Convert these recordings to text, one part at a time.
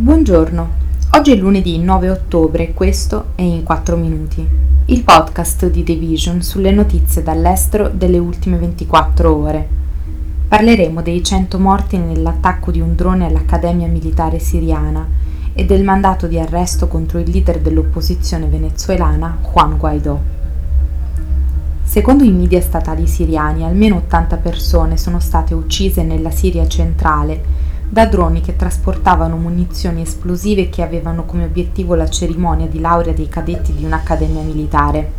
Buongiorno, oggi è lunedì 9 ottobre e questo è In 4 Minuti, il podcast di The Vision sulle notizie dall'estero delle ultime 24 ore. Parleremo dei 100 morti nell'attacco di un drone all'Accademia Militare Siriana e del mandato di arresto contro il leader dell'opposizione venezuelana Juan Guaidó. Secondo i media statali siriani, almeno 80 persone sono state uccise nella Siria centrale da droni che trasportavano munizioni esplosive che avevano come obiettivo la cerimonia di laurea dei cadetti di un'accademia militare.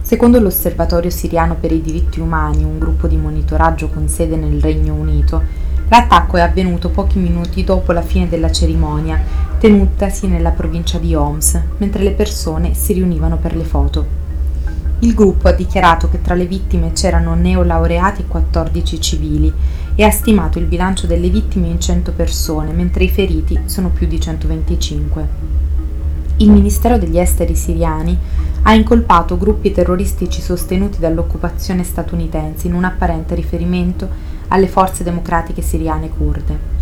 Secondo l'Osservatorio siriano per i diritti umani, un gruppo di monitoraggio con sede nel Regno Unito, l'attacco è avvenuto pochi minuti dopo la fine della cerimonia, tenutasi nella provincia di Homs, mentre le persone si riunivano per le foto. Il gruppo ha dichiarato che tra le vittime c'erano neolaureati e 14 civili e ha stimato il bilancio delle vittime in 100 persone, mentre i feriti sono più di 125. Il Ministero degli Esteri siriani ha incolpato gruppi terroristici sostenuti dall'occupazione statunitense in un apparente riferimento alle forze democratiche siriane kurde.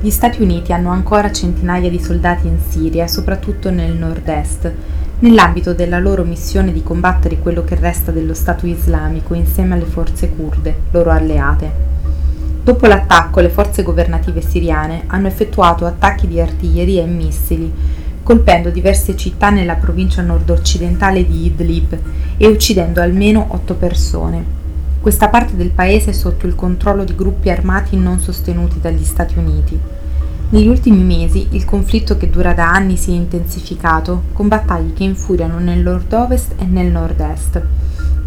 Gli Stati Uniti hanno ancora centinaia di soldati in Siria, soprattutto nel nord-est, nell'ambito della loro missione di combattere quello che resta dello Stato islamico insieme alle forze kurde, loro alleate. Dopo l'attacco le forze governative siriane hanno effettuato attacchi di artiglieria e missili, colpendo diverse città nella provincia nord-occidentale di Idlib e uccidendo almeno otto persone. Questa parte del paese è sotto il controllo di gruppi armati non sostenuti dagli Stati Uniti. Negli ultimi mesi il conflitto che dura da anni si è intensificato, con battaglie che infuriano nel nord-ovest e nel nord-est.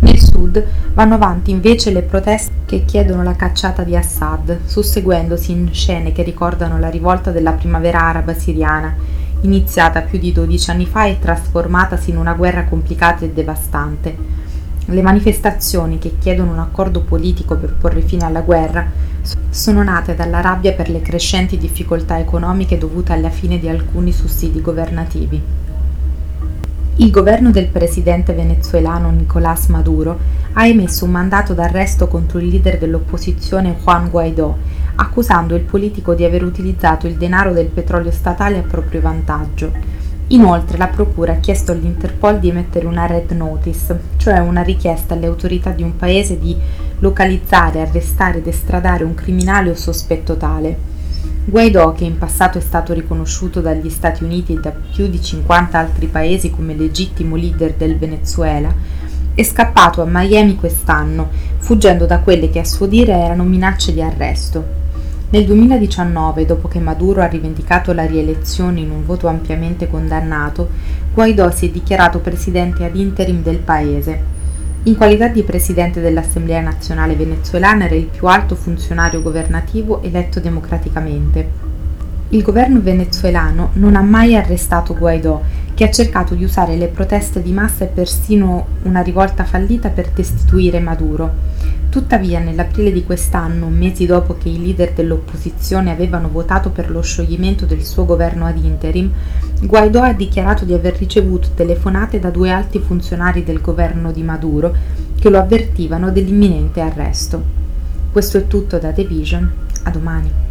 Nel sud vanno avanti invece le proteste che chiedono la cacciata di Assad, susseguendosi in scene che ricordano la rivolta della primavera araba siriana, iniziata più di 12 anni fa e trasformatasi in una guerra complicata e devastante. Le manifestazioni che chiedono un accordo politico per porre fine alla guerra sono nate dalla rabbia per le crescenti difficoltà economiche dovute alla fine di alcuni sussidi governativi. Il governo del presidente venezuelano Nicolás Maduro ha emesso un mandato d'arresto contro il leader dell'opposizione Juan Guaidó, accusando il politico di aver utilizzato il denaro del petrolio statale a proprio vantaggio. Inoltre la Procura ha chiesto all'Interpol di emettere una red notice, cioè una richiesta alle autorità di un paese di localizzare, arrestare ed estradare un criminale o sospetto tale. Guaidó, che in passato è stato riconosciuto dagli Stati Uniti e da più di 50 altri paesi come legittimo leader del Venezuela, è scappato a Miami quest'anno, fuggendo da quelle che a suo dire erano minacce di arresto. Nel 2019, dopo che Maduro ha rivendicato la rielezione in un voto ampiamente condannato, Guaidó si è dichiarato presidente ad interim del paese. In qualità di presidente dell'Assemblea nazionale venezuelana era il più alto funzionario governativo eletto democraticamente. Il governo venezuelano non ha mai arrestato Guaidó, che ha cercato di usare le proteste di massa e persino una rivolta fallita per destituire Maduro. Tuttavia, nell'aprile di quest'anno, mesi dopo che i leader dell'opposizione avevano votato per lo scioglimento del suo governo ad interim, Guaidó ha dichiarato di aver ricevuto telefonate da due alti funzionari del governo di Maduro che lo avvertivano dell'imminente arresto. Questo è tutto da The Vision, a domani.